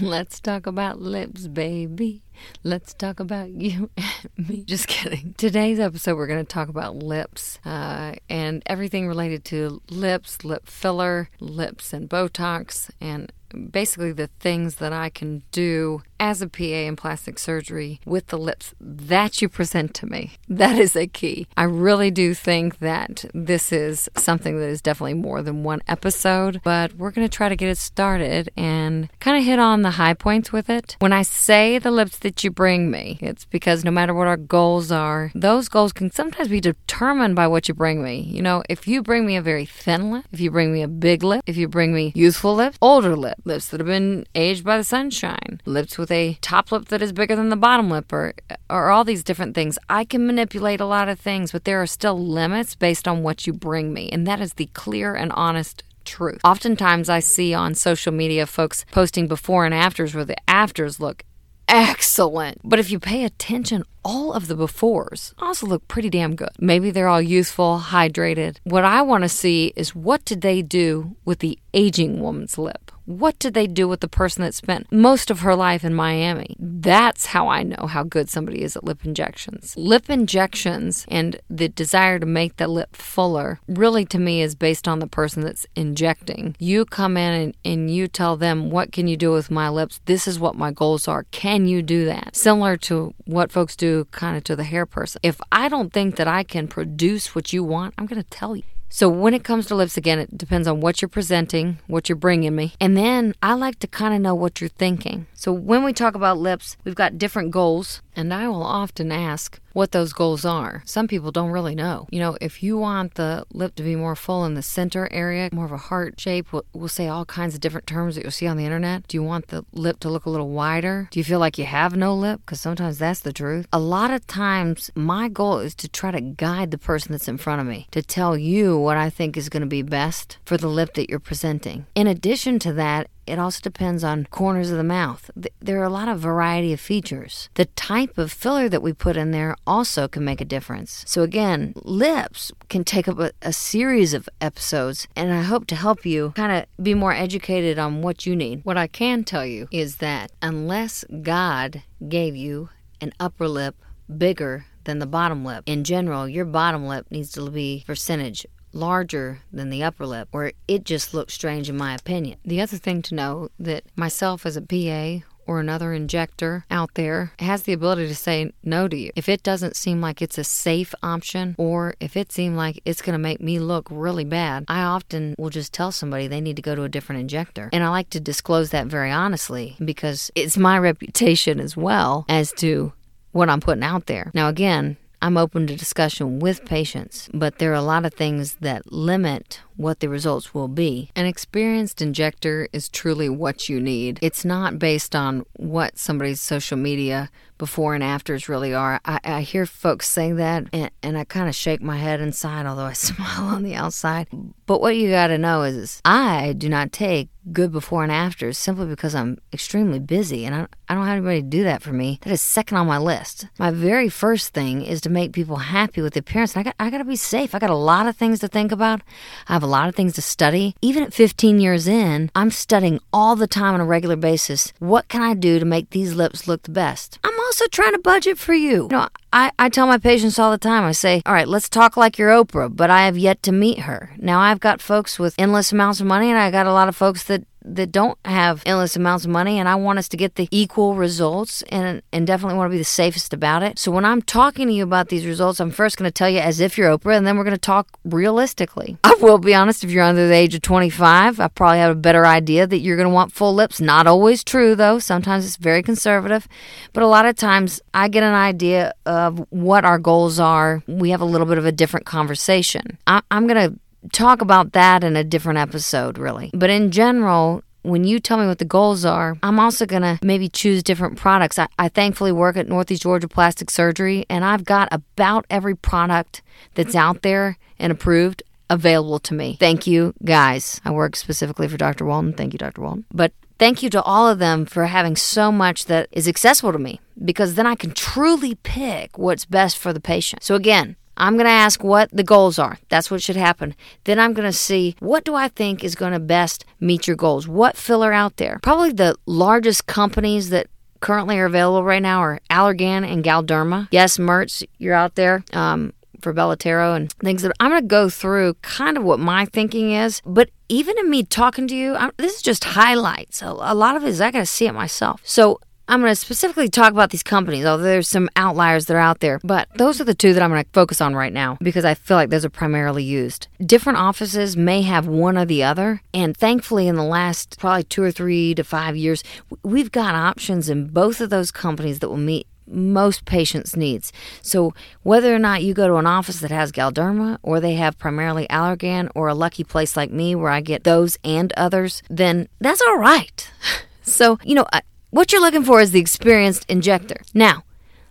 Let's talk about lips, baby. Let's talk about you and me. Just kidding. Today's episode, we're going to talk about lips uh, and everything related to lips, lip filler, lips and Botox, and basically the things that I can do as a PA in plastic surgery with the lips that you present to me. That is a key. I really do think that this is something that is definitely more than one episode, but we're going to try to get it started and kind of hit on the high points with it. When I say the lips that you bring me, it's because no matter what our goals are, those goals can sometimes be determined by what you bring me. You know, if you bring me a very thin lip, if you bring me a big lip, if you bring me youthful lips, older lip, lips that have been aged by the sunshine, lips with with a top lip that is bigger than the bottom lip or or all these different things. I can manipulate a lot of things, but there are still limits based on what you bring me. And that is the clear and honest truth. Oftentimes I see on social media folks posting before and afters where the afters look excellent. But if you pay attention, all of the befores also look pretty damn good. Maybe they're all youthful, hydrated. What I want to see is what did they do with the aging woman's lip? What did they do with the person that spent most of her life in Miami? That's how I know how good somebody is at lip injections. Lip injections and the desire to make the lip fuller really to me is based on the person that's injecting. You come in and, and you tell them, What can you do with my lips? This is what my goals are. Can you do that? Similar to what folks do kind of to the hair person. If I don't think that I can produce what you want, I'm going to tell you. So when it comes to lips, again, it depends on what you're presenting, what you're bringing me. And then I like to kind of know what you're thinking. So when we talk about lips, we've got different goals. And I will often ask what those goals are. Some people don't really know. You know, if you want the lip to be more full in the center area, more of a heart shape, we'll, we'll, say all kinds of different terms that you'll see on the internet. Do you want the lip to look a little wider? Do you feel like you have no lip? Because sometimes that's the truth. A lot of times, my goal is to try to guide the person that's in front of me to tell you what I think is going to be best for the lip that you're presenting. In addition to that, it also depends on corners of the mouth. There are a lot of variety of features. The type of filler that we put in there also can make a difference. So, again, lips can take up a, a series of episodes, and I hope to help you kind of be more educated on what you need. What I can tell you is that unless God gave you an upper lip bigger than the bottom lip, in general, your bottom lip needs to be percentage larger than the upper lip, or it just looks strange in my opinion. The other thing to know that myself as a PA or another injector out there has the ability to say no to you. If it doesn't seem like it's a safe option or if it seems like it's going to make me look really bad, I often will just tell somebody they need to go to a different injector. And I like to disclose that very honestly because it's my reputation as well as to what I'm putting out there. Now, again, I'm open to discussion with patients, but there are a lot of things that limit what the results will be. An experienced injector is truly what you need. It's not based on what somebody's social media before and afters really are. I, I hear folks saying that, and, and I kind of shake my head inside, although I smile on the outside. But what you got to know is, I do not take good before and afters simply because I'm extremely busy and I, I don't have anybody to do that for me. That is second on my list. My very first thing is to make people happy with the appearance. I got I got to be safe. I got a lot of things to think about. I have a lot of things to study. Even at 15 years in, I'm studying all the time on a regular basis. What can I do to make these lips look the best? I'm also trying to budget for you. You know, I, I tell my patients all the time, I say, all right, let's talk like you're Oprah, but I have yet to meet her. Now, I've got folks with endless amounts of money, and I got a lot of folks that that don't have endless amounts of money and I want us to get the equal results and and definitely want to be the safest about it. So when I'm talking to you about these results, I'm first going to tell you as if you're Oprah and then we're going to talk realistically. I will be honest if you're under the age of 25, I probably have a better idea that you're going to want full lips. Not always true though. Sometimes it's very conservative, but a lot of times I get an idea of what our goals are. We have a little bit of a different conversation. I, I'm going to talk about that in a different episode, really. But in general, when you tell me what the goals are, I'm also going to maybe choose different products. I, I, thankfully work at Northeast Georgia Plastic Surgery, and I've got about every product that's out there and approved available to me. Thank you, guys. I work specifically for Dr. Walton. Thank you, Dr. Walton. But thank you to all of them for having so much that is accessible to me because then I can truly pick what's best for the patient. So, again, I'm going to ask what the goals are. That's what should happen. Then I'm going to see what do I think is going to best meet your goals? What filler out there? Probably the largest companies that currently are available right now are Allergan and Galderma. Yes, Merz, you're out there. Um, for Belotero and things that I'm going to go through kind of what my thinking is. But even in me talking to you, I'm, this is just highlights. A, a lot of it is I got to see it myself. So I'm going to specifically talk about these companies, although there's some outliers that are out there. But those are the two that I'm going to focus on right now because I feel like those are primarily used. Different offices may have one or the other. And thankfully, in the last probably two or three to five years, we've got options in both of those companies that will meet most patients' needs. So whether or not you go to an office that has Galderma or they have primarily Allergan or a lucky place like me where I get those and others, then that's all right. So, you know, what you're looking for is the experienced injector. Now,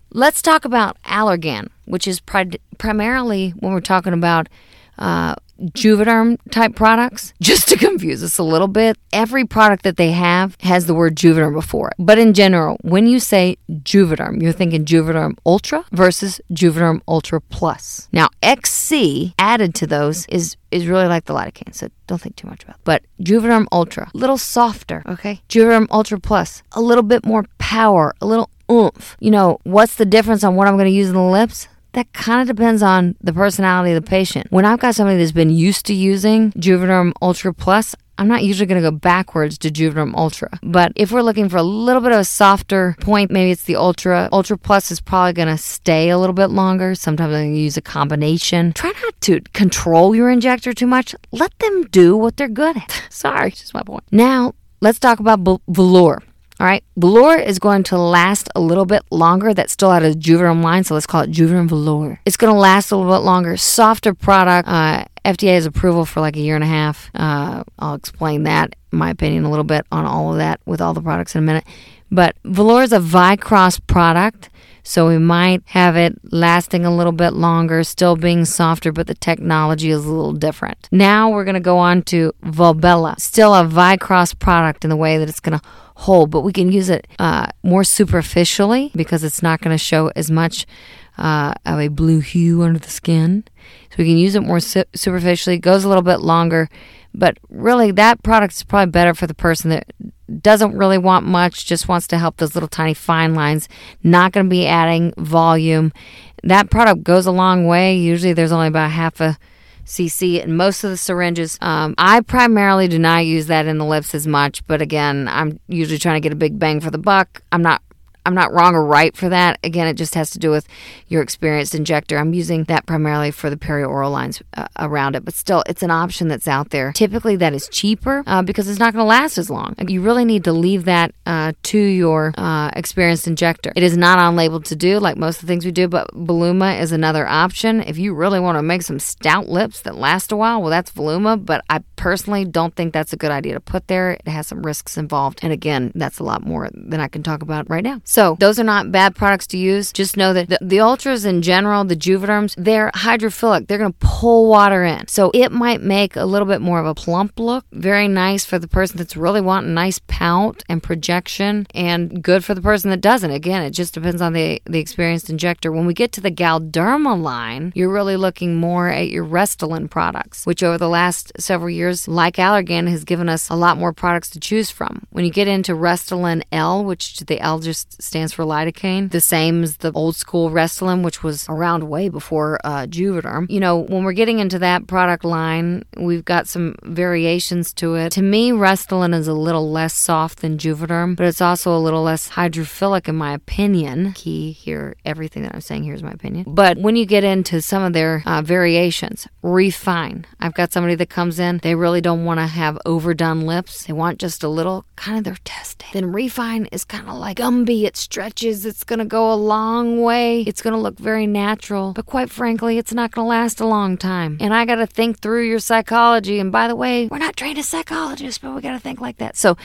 let's talk about Allergan, which is pri- primarily when we're talking about uh, Juvederm type products. Just to confuse us a little bit, every product that they have has the word Juvederm before it. But in general, when you say Juvederm, you're thinking Juvederm Ultra versus Juvederm Ultra Plus. Now, XC added to those is is really like the lidocaine, so don't think too much about it. But Juvederm Ultra, a little softer, okay? Juvederm Ultra Plus, a little bit more power, a little oomph. You know, what's the difference on what I'm going to use in the lips? That kind of depends on the personality of the patient. When I've got somebody that's been used to using Juvederm Ultra Plus, I'm not usually going to go backwards to Juvederm Ultra. But if we're looking for a little bit of a softer point, maybe it's the Ultra. Ultra Plus is probably going to stay a little bit longer. Sometimes I'm going to use a combination. Try not to control your injector too much. Let them do what they're good at. Sorry, just my point. Now, let's talk about Vollure. All right, Vollure is going to last a little bit longer. That's still out of Juvederm line, so let's call it Juvederm Vollure. It's going to last a little bit longer. Softer product. Uh, FDA has approval for like a year and a half. Uh, I'll explain that, my opinion, a little bit on all of that with all the products in a minute. But Vollure is a Vycross product. So we might have it lasting a little bit longer, still being softer, but the technology is a little different. Now we're going to go on to Volbella, still a Vycross product in the way that it's going to hold, but we can use it uh, more superficially because it's not going to show as much uh, of a blue hue under the skin. So we can use it more su- superficially. It goes a little bit longer, but really that product is probably better for the person that doesn't really want much, just wants to help those little tiny fine lines. Not going to be adding volume. That product goes a long way. Usually there's only about half a cc in most of the syringes. Um, I primarily do not use that in the lips as much, but again, I'm usually trying to get a big bang for the buck. I'm not I'm not wrong or right for that. Again, it just has to do with your experienced injector. I'm using that primarily for the perioral lines uh, around it, but still, it's an option that's out there. Typically, that is cheaper uh, because it's not going to last as long. You really need to leave that uh, to your uh, experienced injector. It is not on label to do like most of the things we do, but Voluma is another option. If you really want to make some stout lips that last a while, well, that's Voluma, but I personally don't think that's a good idea to put there. It has some risks involved. And again, that's a lot more than I can talk about right now. So those are not bad products to use. Just know that the, the ultras in general, the juvederms, they're hydrophilic. They're going to pull water in. So it might make a little bit more of a plump look. Very nice for the person that's really wanting nice pout and projection and good for the person that doesn't. Again, it just depends on the, the experienced injector. When we get to the Galderma line, you're really looking more at your Restylane products, which over the last several years, like Allergan, has given us a lot more products to choose from. When you get into Restylane L, which the L just stands for lidocaine, the same as the old school Restylane, which was around way before uh, Juvederm. You know, when we're getting into that product line, we've got some variations to it. To me, Restylane is a little less soft than Juvederm, but it's also a little less hydrophilic in my opinion. Key here, everything that I'm saying here is my opinion. But when you get into some of their uh, variations, Refyne. I've got somebody that comes in, they really don't want to have overdone lips. They want just a little kind of their testing. Then Refyne is kind of like Gumby stretches, it's going to go a long way. It's going to look very natural. But quite frankly, it's not going to last a long time. And I got to think through your psychology. And by the way, we're not trained as psychologists, but we got to think like that. So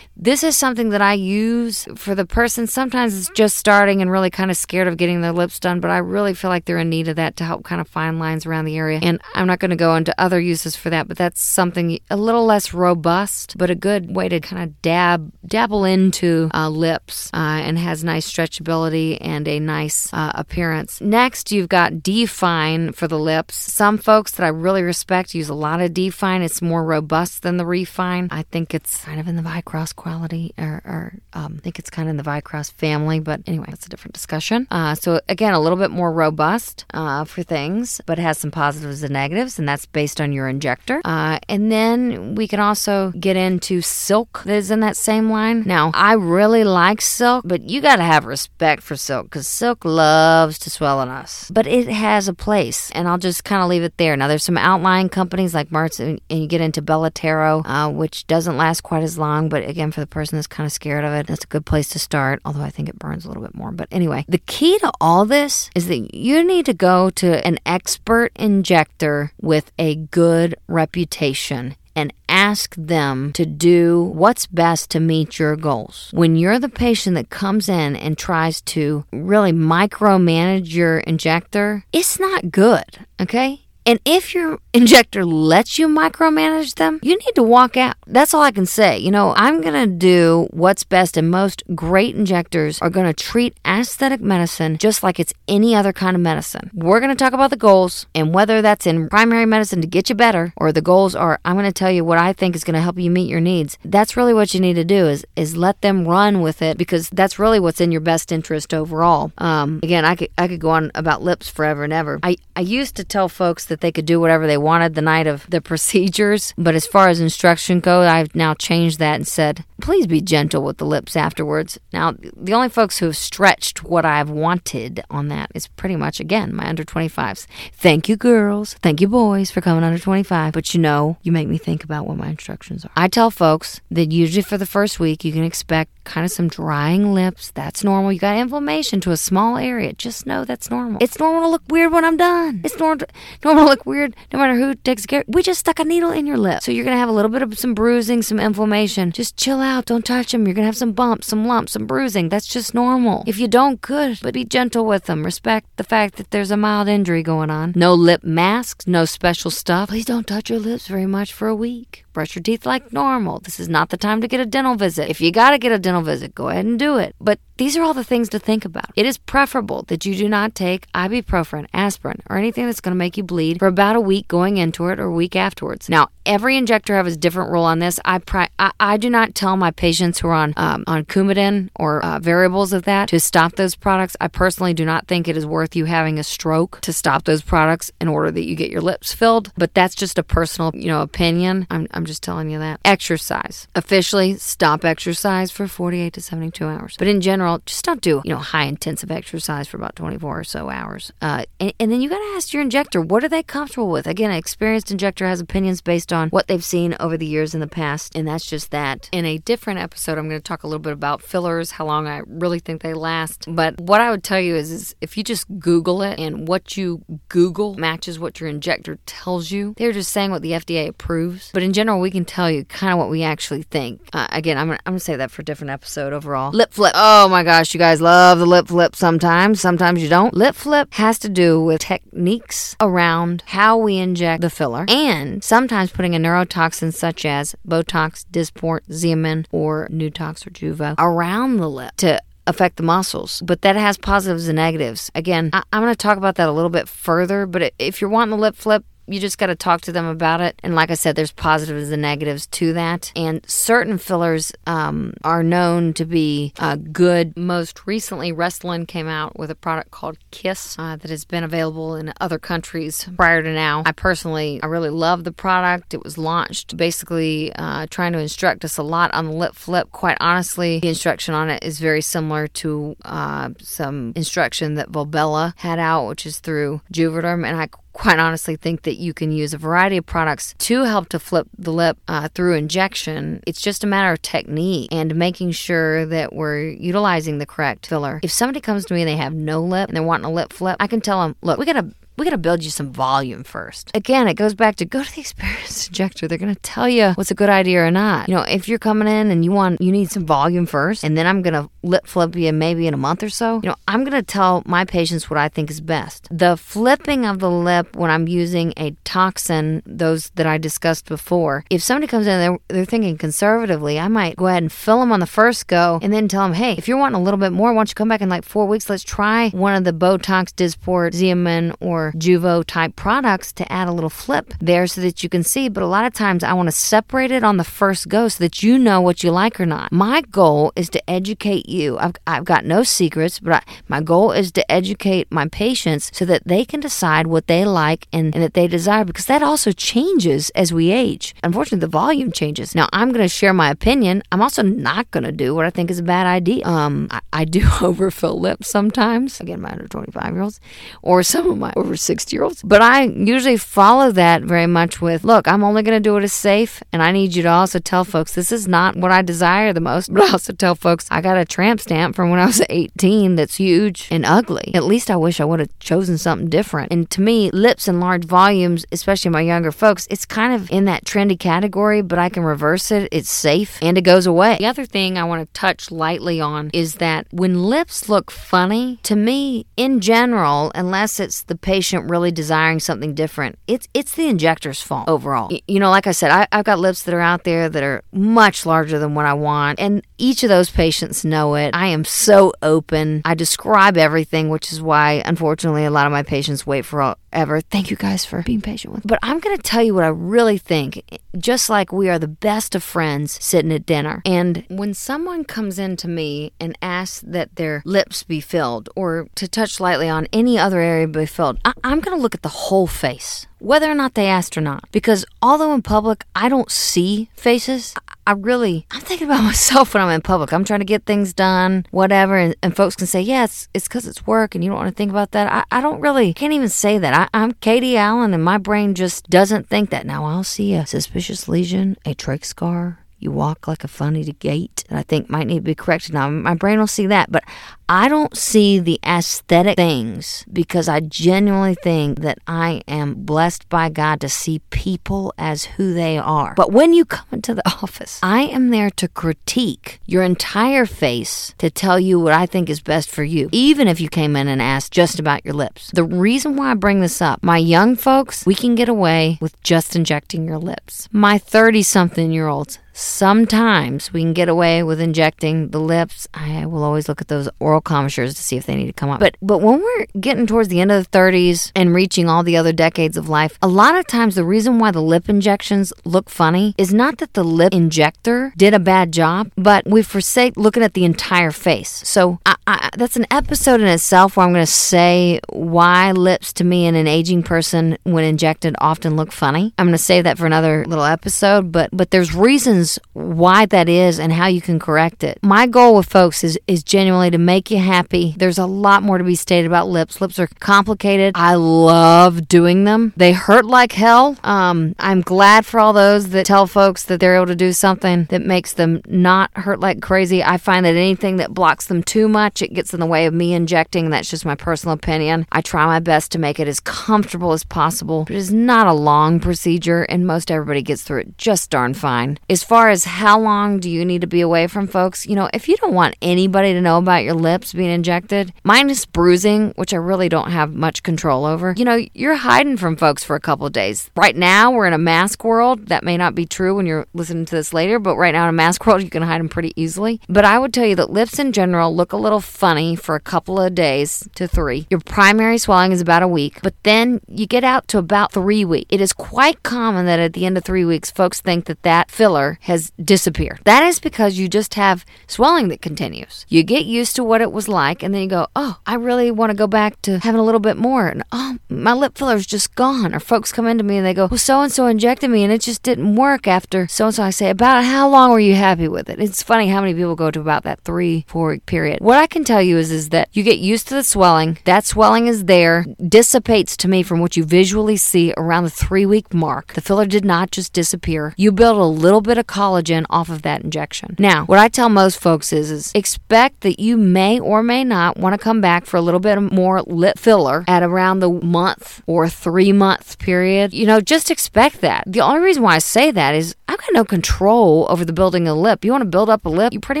this is something that I use for the person. Sometimes it's just starting and really kind of scared of getting their lips done, but I really feel like they're in need of that to help kind of find lines around the area. And I'm not going to go into other uses for that, but that's something a little less robust, but a good way to kind of dab dabble into uh, lips uh, and has nice stretchability and a nice uh, appearance. Next, you've got Defyne for the lips. Some folks that I really respect use a lot of Defyne. It's more robust than the Refyne. I think it's kind of in the Vycross quality, or, or um, I think it's kind of in the Vycross family, but anyway, that's a different discussion. Uh, so again, a little bit more robust uh, for things, but it has some positives and negatives, and that's based on your injector. Uh, and then we can also get into Silk that is in that same line. Now, I really like Silk, but you got to have respect for Silk because Silk loves to swell on us. But it has a place, and I'll just kind of leave it there. Now, there's some outlying companies like Merz, and you get into Belotero, uh, which doesn't last quite as long, but again, for the person that's kind of scared of it, that's a good place to start, although I think it burns a little bit more. But anyway, the key to all this is that you need to go to an expert injector with a good reputation and ask them to do what's best to meet your goals. When you're the patient that comes in and tries to really micromanage your injector, it's not good, okay? And if your injector lets you micromanage them, you need to walk out. That's all I can say. You know, I'm going to do what's best, and most great injectors are going to treat aesthetic medicine just like it's any other kind of medicine. We're going to talk about the goals and whether that's in primary medicine to get you better or the goals are I'm going to tell you what I think is going to help you meet your needs. That's really what you need to do is is let them run with it because that's really what's in your best interest overall. Um, again, I could I could go on about lips forever and ever. I I used to tell folks that they could do whatever they wanted the night of the procedures. But as far as instruction go, I've now changed that and said, please be gentle with the lips afterwards. Now, the only folks who have stretched what I've wanted on that is pretty much, again, my under 25s. Thank you, girls. Thank you, boys, for coming under 25. But you know, you make me think about what my instructions are. I tell folks that usually for the first week, you can expect kind of some drying lips. That's normal. You got inflammation to a small area. Just know that's normal. It's normal to look weird when I'm done. It's normal normal to look weird no matter who takes care. We just stuck a needle in your lip. So you're going to have a little bit of some bruising, some inflammation. Just chill out. Don't touch them. You're going to have some bumps, some lumps, some bruising. That's just normal. If you don't, good. But be gentle with them. Respect the fact that there's a mild injury going on. No lip masks, no special stuff. Please don't touch your lips very much for a week. Brush your teeth like normal. This is not the time to get a dental visit. If you got to get a dental visit, go ahead and do it. But these are all the things to think about. It is preferable that you do not take ibuprofen, aspirin, or anything that's going to make you bleed for about a week going into it or a week afterwards. Now, every injector has a different rule on this. I pri- I, I do not tell my patients who are on um, on Coumadin or uh, variables of that to stop those products. I personally do not think it is worth you having a stroke to stop those products in order that you get your lips filled. But that's just a personal, you know, opinion. I'm, I'm just telling you that. Exercise. Officially, stop exercise for 48 to 72 hours. But in general, just don't do, you know, high intensive exercise for about 24 or so hours. Uh, and, and then you got to ask your injector, what are they comfortable with? Again, an experienced injector has opinions based on what they've seen over the years in the past. And that's just that. In a different episode, I'm going to talk a little bit about fillers, how long I really think they last. But what I would tell you is, is if you just Google it and what you Google matches what your injector tells you, they're just saying what the FDA approves. But in general, we can tell you kind of what we actually think. Uh, again, I'm gonna, I'm gonna say that for a different episode overall. Lip flip. Oh my gosh, you guys love the lip flip sometimes. Sometimes you don't. Lip flip has to do with techniques around how we inject the filler and sometimes putting a neurotoxin such as Botox, Dysport, Xeomin, or Nutox or Jeuveau around the lip to affect the muscles, but that has positives and negatives. Again, I- am going to talk about that a little bit further, but if you're wanting the lip flip, you just got to talk to them about it. And like I said, there's positives and negatives to that. And certain fillers um, are known to be uh, good. Most recently, Restylane came out with a product called Kysse uh, that has been available in other countries prior to now. I personally, I really love the product. It was launched basically uh, trying to instruct us a lot on the lip flip. Quite honestly, the instruction on it is very similar to uh, some instruction that Volbella had out, which is through Juvederm, and I quite honestly think that you can use a variety of products to help to flip the lip uh, through injection. It's just a matter of technique and making sure that we're utilizing the correct filler. If somebody comes to me and they have no lip and they're wanting a lip flip, I can tell them, look, we got to we got to build you some volume first. Again, it goes back to go to the experienced injector. They're going to tell you what's a good idea or not. You know, if you're coming in and you want, you need some volume first, and then I'm going to lip flip you maybe in a month or so, you know, I'm going to tell my patients what I think is best. The flipping of the lip when I'm using a toxin, those that I discussed before, if somebody comes in and they're, they're thinking conservatively, I might go ahead and fill them on the first go and then tell them, hey, if you're wanting a little bit more, why don't you come back in like four weeks? Let's try one of the Botox, Dysport, Xeomin, or Jeuveau type products to add a little flip there so that you can see. But a lot of times I want to separate it on the first go so that you know what you like or not. My goal is to educate you. I've, I've got no secrets, but I, my goal is to educate my patients so that they can decide what they like and, and that they desire because that also changes as we age. Unfortunately, the volume changes. Now, I'm going to share my opinion. I'm also not going to do what I think is a bad idea. Um, I, I do overfill lips sometimes. Again, my under 25 year olds or some of my over 60 year olds. But I usually follow that very much with look, I'm only going to do what is safe. And I need you to also tell folks this is not what I desire the most. But I also tell folks I got a tramp stamp from when I was 18 that's huge and ugly. At least I wish I would have chosen something different. And to me, lips in large volumes, especially my younger folks, it's kind of in that trendy category, but I can reverse it. It's safe and it goes away. The other thing I want to touch lightly on is that when lips look funny, to me, in general, unless it's the patient really desiring something different, it's it's the injector's fault overall. Y- you know, like I said, I, I've got lips that are out there that are much larger than what I want, and each of those patients know it. I am so open. I describe everything, which is why, unfortunately, a lot of my patients wait for ever. Thank you guys for being patient with. Me. But I'm going to tell you what I really think. Just like we are the best of friends sitting at dinner, and when someone comes in to me and asks that their lips be filled or to touch lightly on any other area be filled, I- I'm going to look at the whole face whether or not they asked or not. Because although in public I don't see faces, I really I'm thinking about myself when I'm in public. I'm trying to get things done, whatever, and, and folks can say, "Yeah, it's it's because it's work, and you don't want to think about that." I, I don't really can't even say that. I, I'm Katie Allen, and my brain just doesn't think that. Now I'll see a suspicious lesion, a trach scar. You walk like a funny gait and I think might need to be corrected. Now my brain will see that, but I don't see the aesthetic things because I genuinely think that I am blessed by God to see people as who they are. But when you come into the office, I am there to critique your entire face to tell you what I think is best for you, even if you came in and asked just about your lips. The reason why I bring this up, my young folks, we can get away with just injecting your lips. My 30 something year olds, sometimes we can get away with injecting the lips. I will always look at those oral commissures to see if they need to come up. But but when we're getting towards the end of the 30s and reaching all the other decades of life, a lot of times the reason why the lip injections look funny is not that the lip injector did a bad job, but we forsake looking at the entire face. So I, I, that's an episode in itself where I'm going to say why lips to me in an aging person when injected often look funny. I'm going to save that for another little episode, but but there's reasons why that is and how you can correct it. My goal with folks is is genuinely to make you happy. There's a lot more to be stated about lips. Lips are complicated. I love doing them. They hurt like hell. Um, I'm glad for all those that tell folks that they're able to do something that makes them not hurt like crazy. I find that anything that blocks them too much, it gets in the way of me injecting. That's just my personal opinion. I try my best to make it as comfortable as possible. It is not a long procedure, and most everybody gets through it just darn fine. As far as how long do you need to be away from folks, you know, if you don't want anybody to know about your lips being injected, minus bruising, which I really don't have much control over, you know, you're hiding from folks for a couple of days. Right now, we're in a mask world. That may not be true when you're listening to this later, but right now in a mask world, you can hide them pretty easily. But I would tell you that lips in general look a little funny for a couple of days to three. Your primary swelling is about a week, but then you get out to about three weeks. It is quite common that at the end of three weeks, folks think that that filler has disappeared. That is because you just have swelling that continues. You get used to what it was like, and then you go, oh, I really want to go back to having a little bit more. And oh, my lip filler's just gone. Or folks come into me and they go, well, so and so injected me and it just didn't work after so and so. I say, about how long were you happy with it? It's funny how many people go to about that three, four week period. What I can tell you is, is that you get used to the swelling. That swelling is there, dissipates to me from what you visually see around the three week mark. The filler did not just disappear. You build a little bit of collagen off of that injection. Now, what I tell most folks is, is expect that you may or may not want to come back for a little bit more lip filler at around the month or three month period. You know, just expect that. The only reason why I say that is I've got no control over the building a lip. You want to build up a lip, you pretty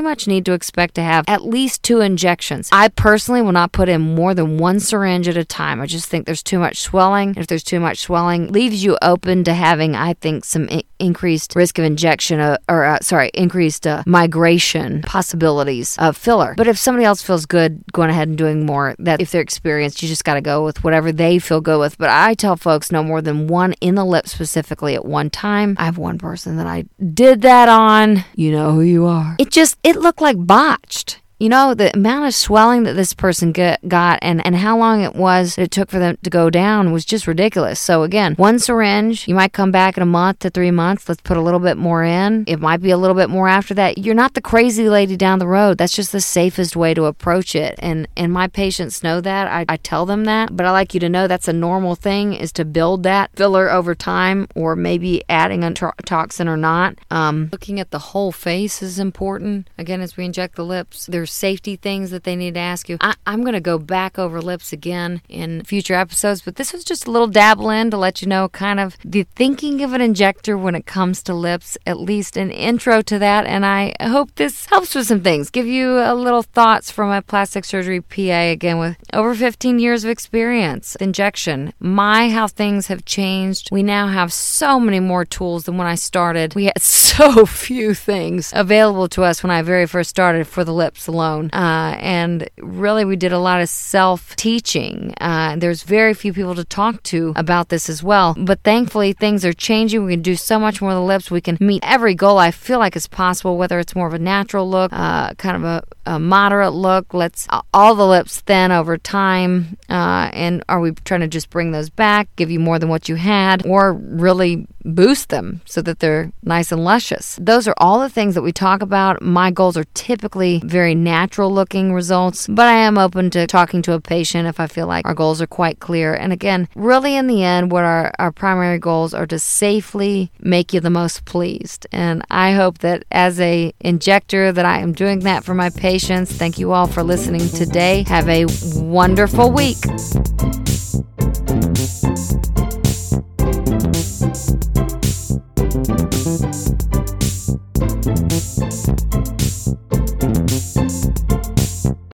much need to expect to have at least two injections. I personally will not put in more than one syringe at a time. I just think there's too much swelling. If there's too much swelling, leaves you open to having, I think, some I- increased risk of injection or, uh, sorry, increased uh, migration possibilities of filler. But if somebody else feels good going ahead and doing more, that if they're experienced, you just got to go with whatever they feel good with. But I tell folks no more than one in the lip specifically at one time. I have one person that I did that on. You know who you are. It just, it looked like botched you know, the amount of swelling that this person get, got and, and how long it was it took for them to go down was just ridiculous. So, again, one syringe, you might come back in a month to three months. Let's put a little bit more in. It might be a little bit more after that. You're not the crazy lady down the road. That's just the safest way to approach it. And, and my patients know that. I, I tell them that. But I like you to know that's a normal thing is to build that filler over time or maybe adding a toxin or not. Um, looking at the whole face is important. Again, as we inject the lips, there's safety things that they need to ask you. I, am going to go back over lips again in future episodes, but this was just a little dabble in to let you know kind of the thinking of an injector when it comes to lips, at least an intro to that. And I hope this helps with some things, give you a little thoughts from a plastic surgery PA again with over 15 years of experience. Injection, my how things have changed. We now have so many more tools than when I started. We had so few things available to us when I very first started for the lips alone alone. Uh, and really, we did a lot of self teaching. Uh, there's very few people to talk to about this as well. But thankfully, things are changing. We can do so much more with the lips. We can meet every goal I feel like is possible, whether it's more of a natural look, uh, kind of a, a, moderate look. Let's all the lips thin over time. Uh, and are we trying to just bring those back, give you more than what you had, or really boost them so that they're nice and luscious? Those are all the things that we talk about. My goals are typically very natural looking results, but I am open to talking to a patient if I feel like our goals are quite clear. And again, really in the end, what our, our primary goals are to safely make you the most pleased. And I hope that as a injector that I am doing that for my patients. Thank you all for listening today. Have a wonderful week.